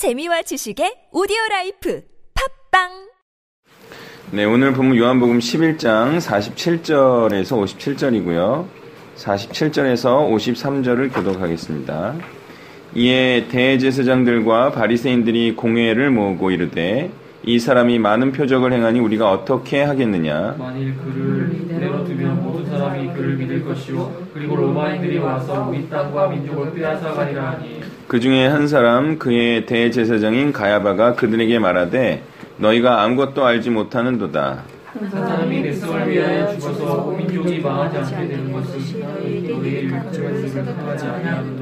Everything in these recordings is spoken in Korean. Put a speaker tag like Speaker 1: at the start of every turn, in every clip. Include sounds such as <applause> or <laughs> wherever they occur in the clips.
Speaker 1: 재미와 지식의 오디오 life 팟빵
Speaker 2: 네, 오늘 본문 요한복음 11장 47절에서 57절이고요. 47절에서 53절을 교독하겠습니다. 이에 대제사장들과 바리새인들이 공회를 모으고 이르되 이 사람이 많은 표적을 행하니 우리가 어떻게 하겠느냐?
Speaker 3: 만일 그를 이대로 두면 모든 사람이 그를 믿을 것이요. 그리고 로마인들이 와서 우리 땅과 민족을 빼앗아가리라 하니.
Speaker 2: 그 중에 한 사람 그의 대제사장인 가야바가 그들에게 말하되 너희가 아무것도 알지 못하는도다.
Speaker 3: 한 사람이 내 성을 위하여 죽어서 온 민족이 망하지 않게 되는 것은 너희의 생각하지 아니하는도다 하였으니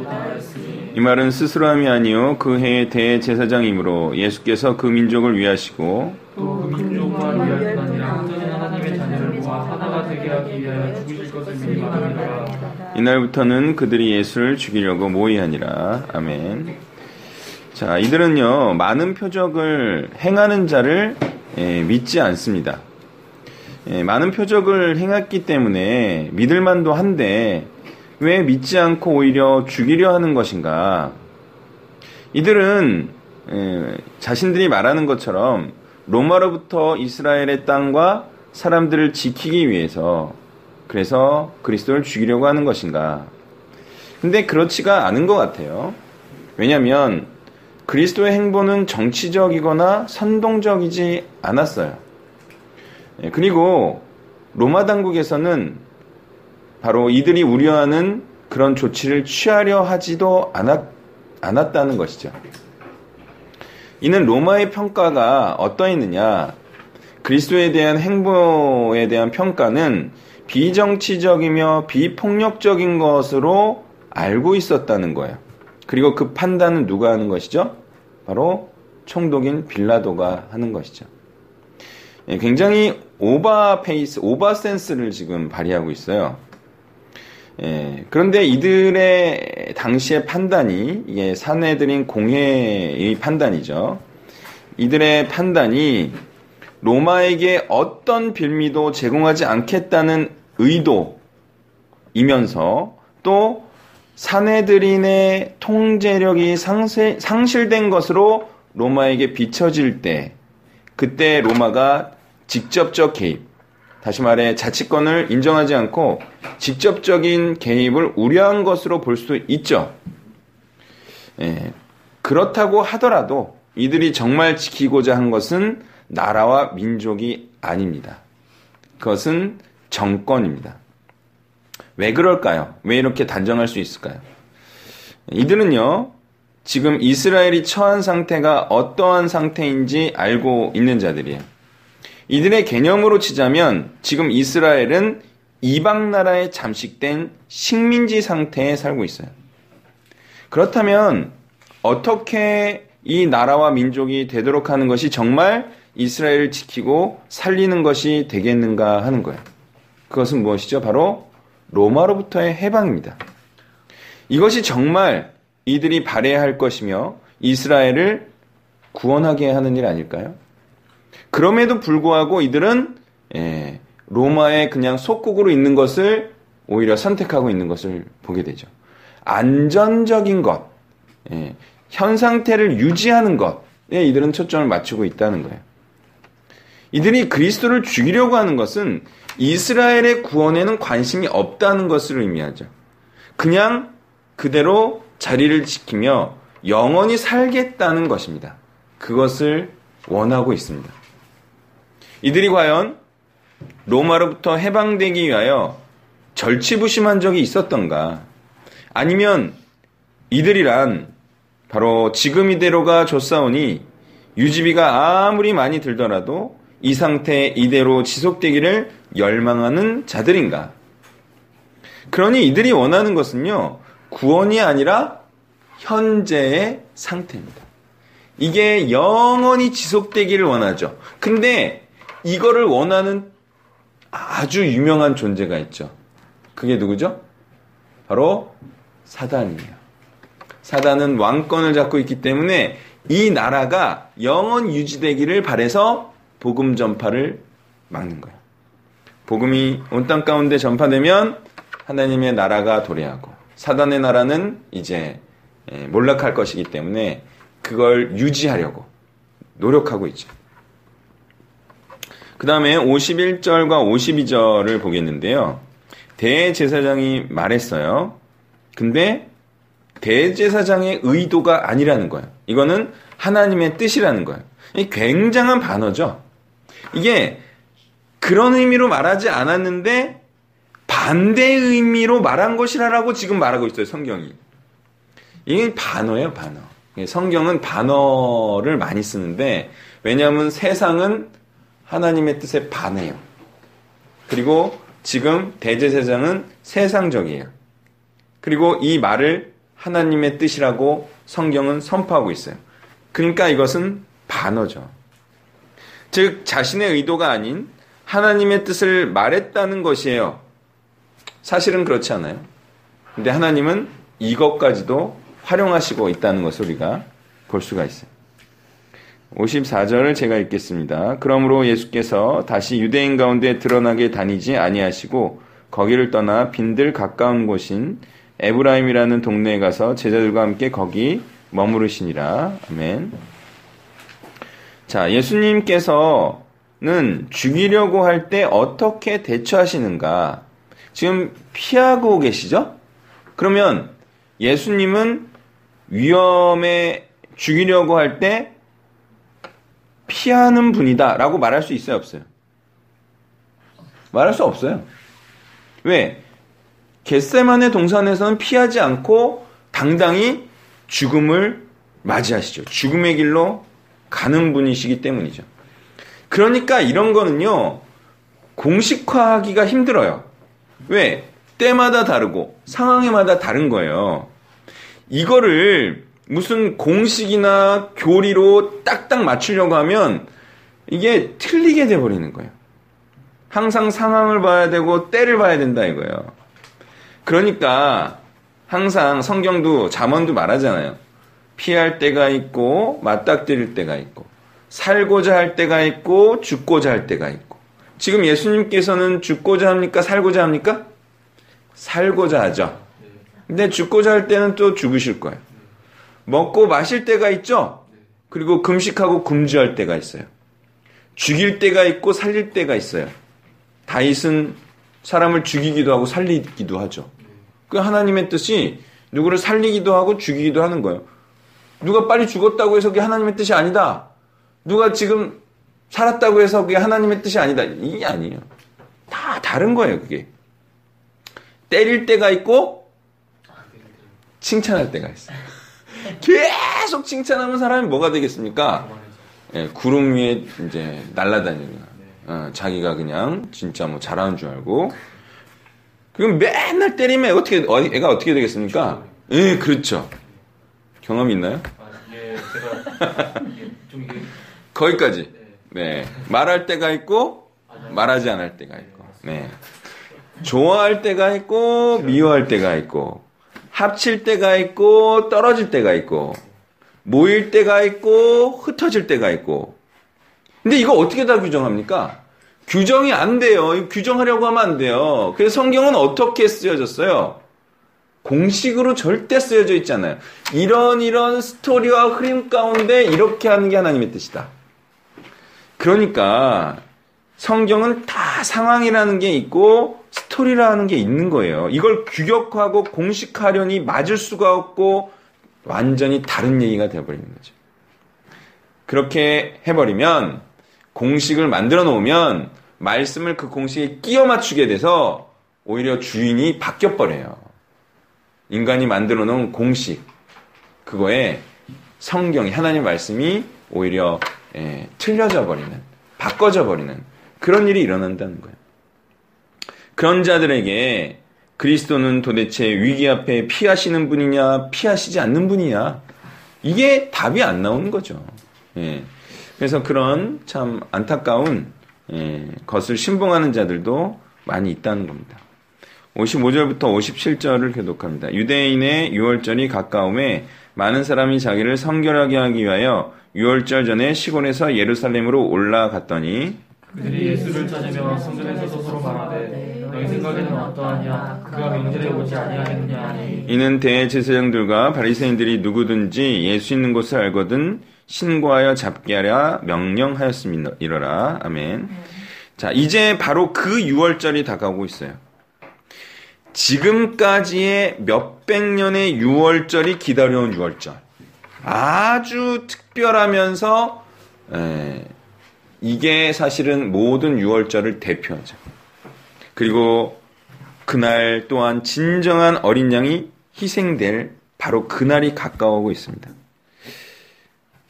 Speaker 2: 이 말은 스스로함이 아니요 그 해의 대제사장이므로 예수께서 그 민족을 위하시고
Speaker 3: 또그 아니라 흩어진 하나님의 자녀를 모아 하나가 되게 하기 위하여 죽으실 것을 미리 말하니라
Speaker 2: 이날부터는 그들이 예수를 죽이려고 모의하니라 아멘. 자 이들은요 많은 표적을 행하는 자를 예, 믿지 않습니다. 예, 많은 표적을 행했기 때문에 믿을 만도 한데 왜 믿지 않고 오히려 죽이려 하는 것인가? 이들은 예, 자신들이 말하는 것처럼 로마로부터 이스라엘의 땅과 사람들을 지키기 위해서 그래서 그리스도를 죽이려고 하는 것인가? 근데 그렇지가 않은 것 같아요. 왜냐하면 그리스도의 행보는 정치적이거나 선동적이지 않았어요. 예, 그리고 로마 당국에서는 바로 이들이 우려하는 그런 조치를 취하려 하지도 않았, 않았다는 것이죠. 이는 로마의 평가가 어떠했느냐? 그리스도에 대한 행보에 대한 평가는 비정치적이며 비폭력적인 것으로 알고 있었다는 거예요. 그리고 그 판단은 누가 하는 것이죠? 바로 총독인 빌라도가 하는 것이죠. 예, 굉장히 오바 페이스, 오바 센스를 지금 발휘하고 있어요. 예, 그런데 이들의 당시의 판단이 이게 산헤드린 공회의 판단이죠. 이들의 판단이 로마에게 어떤 빌미도 제공하지 않겠다는 의도이면서 또 사내들인의 통제력이 상세, 상실된 것으로 로마에게 비춰질 때 그때 로마가 직접적 개입, 다시 말해 자치권을 인정하지 않고 직접적인 개입을 우려한 것으로 볼 수 있죠. 예, 그렇다고 하더라도 이들이 정말 지키고자 한 것은 나라와 민족이 아닙니다. 그것은 정권입니다. 왜 그럴까요? 왜 이렇게 단정할 수 있을까요? 이들은요, 지금 이스라엘이 처한 상태가 어떠한 상태인지 알고 있는 자들이에요. 이들의 개념으로 치자면 지금 이스라엘은 이방 나라에 잠식된 식민지 상태에 살고 있어요. 그렇다면 어떻게 이 나라와 민족이 되도록 하는 것이 정말 이스라엘을 지키고 살리는 것이 되겠는가 하는 거예요. 그것은 무엇이죠? 바로 로마로부터의 해방입니다. 이것이 정말 이들이 발해야 할 것이며 이스라엘을 구원하게 하는 일 아닐까요? 그럼에도 불구하고 이들은 예, 로마에 그냥 속국으로 있는 것을 오히려 선택하고 있는 것을 보게 되죠. 안전적인 것, 예, 현 상태를 유지하는 것에 이들은 초점을 맞추고 있다는 거예요. 이들이 그리스도를 죽이려고 하는 것은 이스라엘의 구원에는 관심이 없다는 것을 의미하죠. 그냥 그대로 자리를 지키며 영원히 살겠다는 것입니다. 그것을 원하고 있습니다. 이들이 과연 로마로부터 해방되기 위하여 절치부심한 적이 있었던가? 아니면 이들이란 바로 지금 이대로가 좋사오니 유지비가 아무리 많이 들더라도 이 상태 이대로 지속되기를 열망하는 자들인가? 그러니 이들이 원하는 것은요, 구원이 아니라 현재의 상태입니다. 이게 영원히 지속되기를 원하죠. 근데 이거를 원하는 아주 유명한 존재가 있죠. 그게 누구죠? 바로 사단이에요. 사단은 왕권을 잡고 있기 때문에 이 나라가 영원 유지되기를 바래서 복음 전파를 막는 거예요. 복음이 온 땅 가운데 전파되면 하나님의 나라가 도래하고 사단의 나라는 이제 몰락할 것이기 때문에 그걸 유지하려고 노력하고 있죠. 그 다음에 51절과 52절을 보겠는데요. 대제사장이 말했어요. 근데 대제사장의 의도가 아니라는 거예요. 이거는 하나님의 뜻이라는 거예요. 굉장한 반어죠. 이게 그런 의미로 말하지 않았는데 반대의 의미로 말한 것이라고 지금 말하고 있어요, 성경이. 이게 반어예요, 반어. 성경은 반어를 많이 쓰는데, 왜냐하면 세상은 하나님의 뜻에 반해요. 그리고 지금 대제사장은 세상적이에요. 그리고 이 말을 하나님의 뜻이라고 성경은 선포하고 있어요. 그러니까 이것은 반어죠. 즉, 자신의 의도가 아닌 하나님의 뜻을 말했다는 것이에요. 사실은 그렇지 않아요. 근데 하나님은 이것까지도 활용하시고 있다는 것을 우리가 볼 수가 있어요. 54절을 제가 읽겠습니다. 그러므로 예수께서 다시 유대인 가운데 드러나게 다니지 아니하시고 거기를 떠나 빈들 가까운 곳인 에브라임이라는 동네에 가서 제자들과 함께 거기 머무르시니라. 아멘. 자, 예수님께서는 죽이려고 할 때 어떻게 대처하시는가? 지금 피하고 계시죠? 그러면 예수님은 위험에 죽이려고 할 때 피하는 분이다 라고 말할 수 있어요, 없어요? 말할 수 없어요. 왜? 겟세만의 동산에서는 피하지 않고 당당히 죽음을 맞이하시죠. 죽음의 길로 가는 분이시기 때문이죠. 그러니까 이런 거는요, 공식화하기가 힘들어요. 왜? 때마다 다르고 상황에마다 다른 거예요. 이거를 무슨 공식이나 교리로 딱딱 맞추려고 하면 이게 틀리게 돼버리는 거예요. 항상 상황을 봐야 되고 때를 봐야 된다 이거예요. 그러니까 항상 성경도 잠언도 말하잖아요. 피할 때가 있고 맞닥뜨릴 때가 있고 살고자 할 때가 있고 죽고자 할 때가 있고 지금 예수님께서는 죽고자 합니까? 살고자 합니까? 살고자 하죠. 근데 죽고자 할 때는 또 죽으실 거예요. 먹고 마실 때가 있죠? 그리고 금식하고 금주할 때가 있어요. 죽일 때가 있고 살릴 때가 있어요. 다윗은 사람을 죽이기도 하고 살리기도 하죠. 그 하나님의 뜻이 누구를 살리기도 하고 죽이기도 하는 거예요. 누가 빨리 죽었다고 해서 그게 하나님의 뜻이 아니다. 누가 지금 살았다고 해서 그게 하나님의 뜻이 아니다. 이게 아니에요. 다 다른 거예요, 그게. 때릴 때가 있고 칭찬할 때가 있어요. 계속 칭찬하면 사람이 뭐가 되겠습니까? 예, 구름 위에 이제 날아다니는 어, 자기가 그냥 진짜 뭐 잘하는 줄 알고 그럼 맨날 때리면 어떻게 애가 어떻게 되겠습니까? 예, 그렇죠. 경험이 있나요? <laughs> 거기까지. 네. 말할 때가 있고 말하지 않을 때가 있고. 네. 좋아할 때가 있고 미워할 때가 있고 합칠 때가 있고 떨어질 때가 있고 모일 때가 있고 흩어질 때가 있고 근데 이거 어떻게 다 규정합니까? 규정이 안 돼요. 규정하려고 하면 안 돼요. 그래서 성경은 어떻게 쓰여졌어요? 공식으로 절대 쓰여져 있잖아요. 이런 이런 스토리와 흐름 가운데 이렇게 하는 게 하나님의 뜻이다. 그러니까 성경은 다 상황이라는 게 있고 스토리라는 게 있는 거예요. 이걸 규격화하고 공식화하려니 맞을 수가 없고 완전히 다른 얘기가 되어버리는 거죠. 그렇게 해버리면 공식을 만들어 놓으면 말씀을 그 공식에 끼워 맞추게 돼서 오히려 주인이 바뀌어 버려요. 인간이 만들어 놓은 공식 그거에 성경이 하나님 말씀이 오히려 예, 틀려져 버리는 바꿔져 버리는 그런 일이 일어난다는 거예요. 그런 자들에게 그리스도는 도대체 위기 앞에 피하시는 분이냐, 피하시지 않는 분이냐, 이게 답이 안 나오는 거죠. 예. 그래서 그런 참 안타까운 예, 것을 신봉하는 자들도 많이 있다는 겁니다. 55절부터 57절을 교독합니다. 유대인의 유월절이 가까움에 많은 사람이 자기를 성결하게 하기 위하여 유월절 전에 시골에서 예루살렘으로 올라갔더니
Speaker 3: 그들이 예수를 찾으며 성전에서 서로 말하되
Speaker 2: 이는 대제사장들과 바리새인들이 누구든지 예수 있는 곳을 알거든 신고하여 잡게 하라 명령하였음이러라. 아멘. 자, 이제 바로 그 6월절이 다가오고 있어요. 지금까지의 몇백 년의 6월절이 기다려온 6월절. 아주 특별하면서 에, 이게 사실은 모든 6월절을 대표하죠. 그리고 그날 또한 진정한 어린 양이 희생될 바로 그날이 가까워오고 있습니다.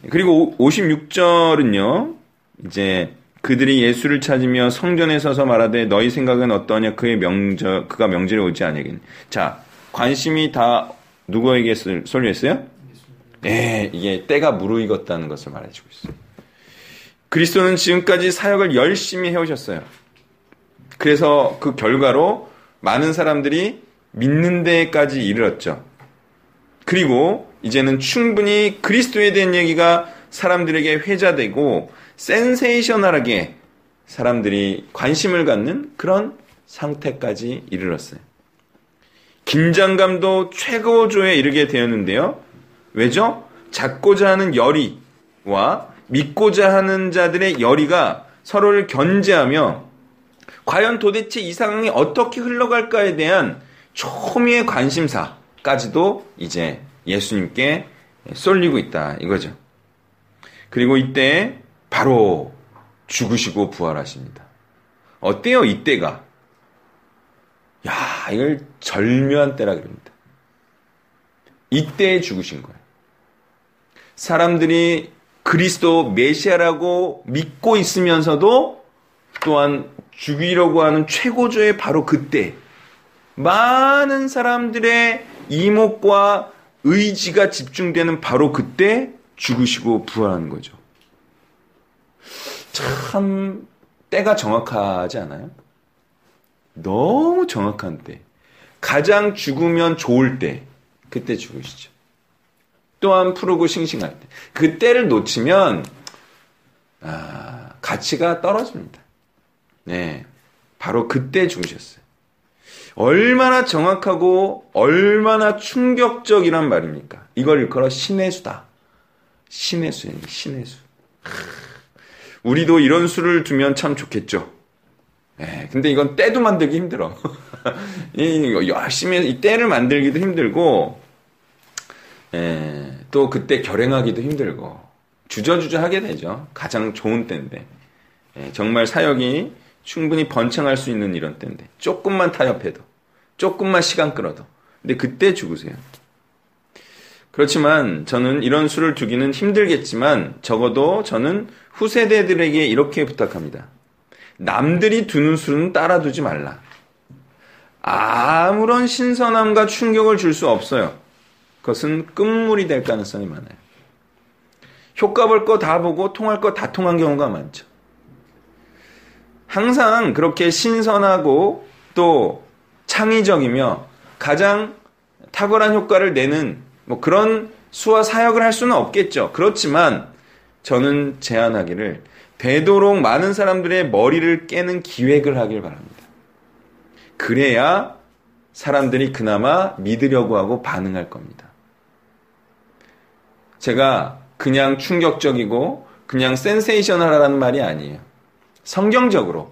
Speaker 2: 그리고 56절은요, 이제 그들이 예수를 찾으며 성전에 서서 말하되 너희 생각은 어떠냐 그의 명절 그가 명절에 오지 아니겠니. 자, 관심이 다 누구에게 쏠려 있어요? 예, 이게 때가 무르익었다는 것을 말해주고 있어요. 그리스도는 지금까지 사역을 열심히 해오셨어요. 그래서 그 결과로 많은 사람들이 믿는 데까지 이르렀죠. 그리고 이제는 충분히 그리스도에 대한 얘기가 사람들에게 회자되고 센세이셔널하게 사람들이 관심을 갖는 그런 상태까지 이르렀어요. 긴장감도 최고조에 이르게 되었는데요. 왜죠? 잡고자 하는 열의와 믿고자 하는 자들의 열의가 서로를 견제하며 과연 도대체 이 상황이 어떻게 흘러갈까에 대한 초미의 관심사까지도 이제 예수님께 쏠리고 있다 이거죠. 그리고 이때 바로 죽으시고 부활하십니다. 어때요 이때가? 야 이걸 절묘한 때라 그럽니다. 이때에 죽으신 거예요. 사람들이 그리스도 메시아라고 믿고 있으면서도 또한 죽이려고 하는 최고조의 바로 그때 많은 사람들의 이목과 의지가 집중되는 바로 그때 죽으시고 부활하는 거죠. 참 때가 정확하지 않아요? 너무 정확한 때. 가장 죽으면 좋을 때. 그때 죽으시죠. 또한 푸르고 싱싱할 때. 그 때를 놓치면 아, 가치가 떨어집니다. 네. 바로 그때 죽으셨어요. 얼마나 정확하고 얼마나 충격적이란 말입니까? 이걸 일컬어 신의 수다. 신의 수예요, 신의 수. 우리도 이런 수를 두면 참 좋겠죠. 예, 근데 이건 때도 만들기 힘들어. <laughs> 이, 열심히 이 때를 만들기도 힘들고, 예, 또 그때 결행하기도 힘들고, 주저주저 하게 되죠. 가장 좋은 때인데. 예, 정말 사역이 충분히 번창할 수 있는 이런 때인데. 조금만 타협해도, 조금만 시간 끌어도. 근데 그때 죽으세요. 그렇지만 저는 이런 수를 두기는 힘들겠지만 적어도 저는 후세대들에게 이렇게 부탁합니다. 남들이 두는 수는 따라 두지 말라. 아무런 신선함과 충격을 줄 수 없어요. 그것은 끝물이 될 가능성이 많아요. 효과 볼 거 다 보고 통할 거 다 통한 경우가 많죠. 항상 그렇게 신선하고 또 창의적이며 가장 탁월한 효과를 내는 뭐 그런 수와 사역을 할 수는 없겠죠. 그렇지만 저는 제안하기를 되도록 많은 사람들의 머리를 깨는 기획을 하길 바랍니다. 그래야 사람들이 그나마 믿으려고 하고 반응할 겁니다. 제가 그냥 충격적이고 그냥 센세이셔널하라는 말이 아니에요. 성경적으로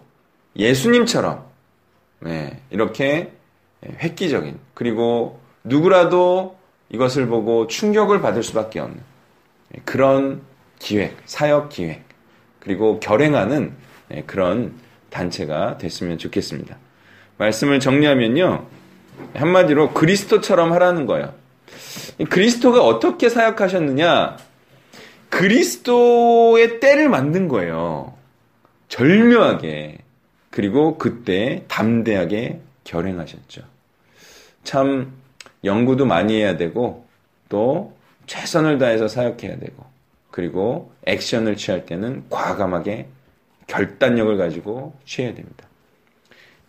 Speaker 2: 예수님처럼 네, 이렇게 획기적인 그리고 누구라도 이것을 보고 충격을 받을 수밖에 없는 그런 기획, 사역 기획, 그리고 결행하는 그런 단체가 됐으면 좋겠습니다. 말씀을 정리하면요. 한마디로 그리스도처럼 하라는 거예요. 그리스도가 어떻게 사역하셨느냐? 그리스도의 때를 만든 거예요. 절묘하게. 그리고 그때 담대하게 결행하셨죠. 참 연구도 많이 해야 되고 또 최선을 다해서 사역해야 되고 그리고 액션을 취할 때는 과감하게 결단력을 가지고 취해야 됩니다.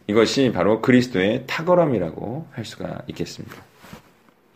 Speaker 2: 이것이 바로 그리스도의 탁월함이라고 할 수가 있겠습니다.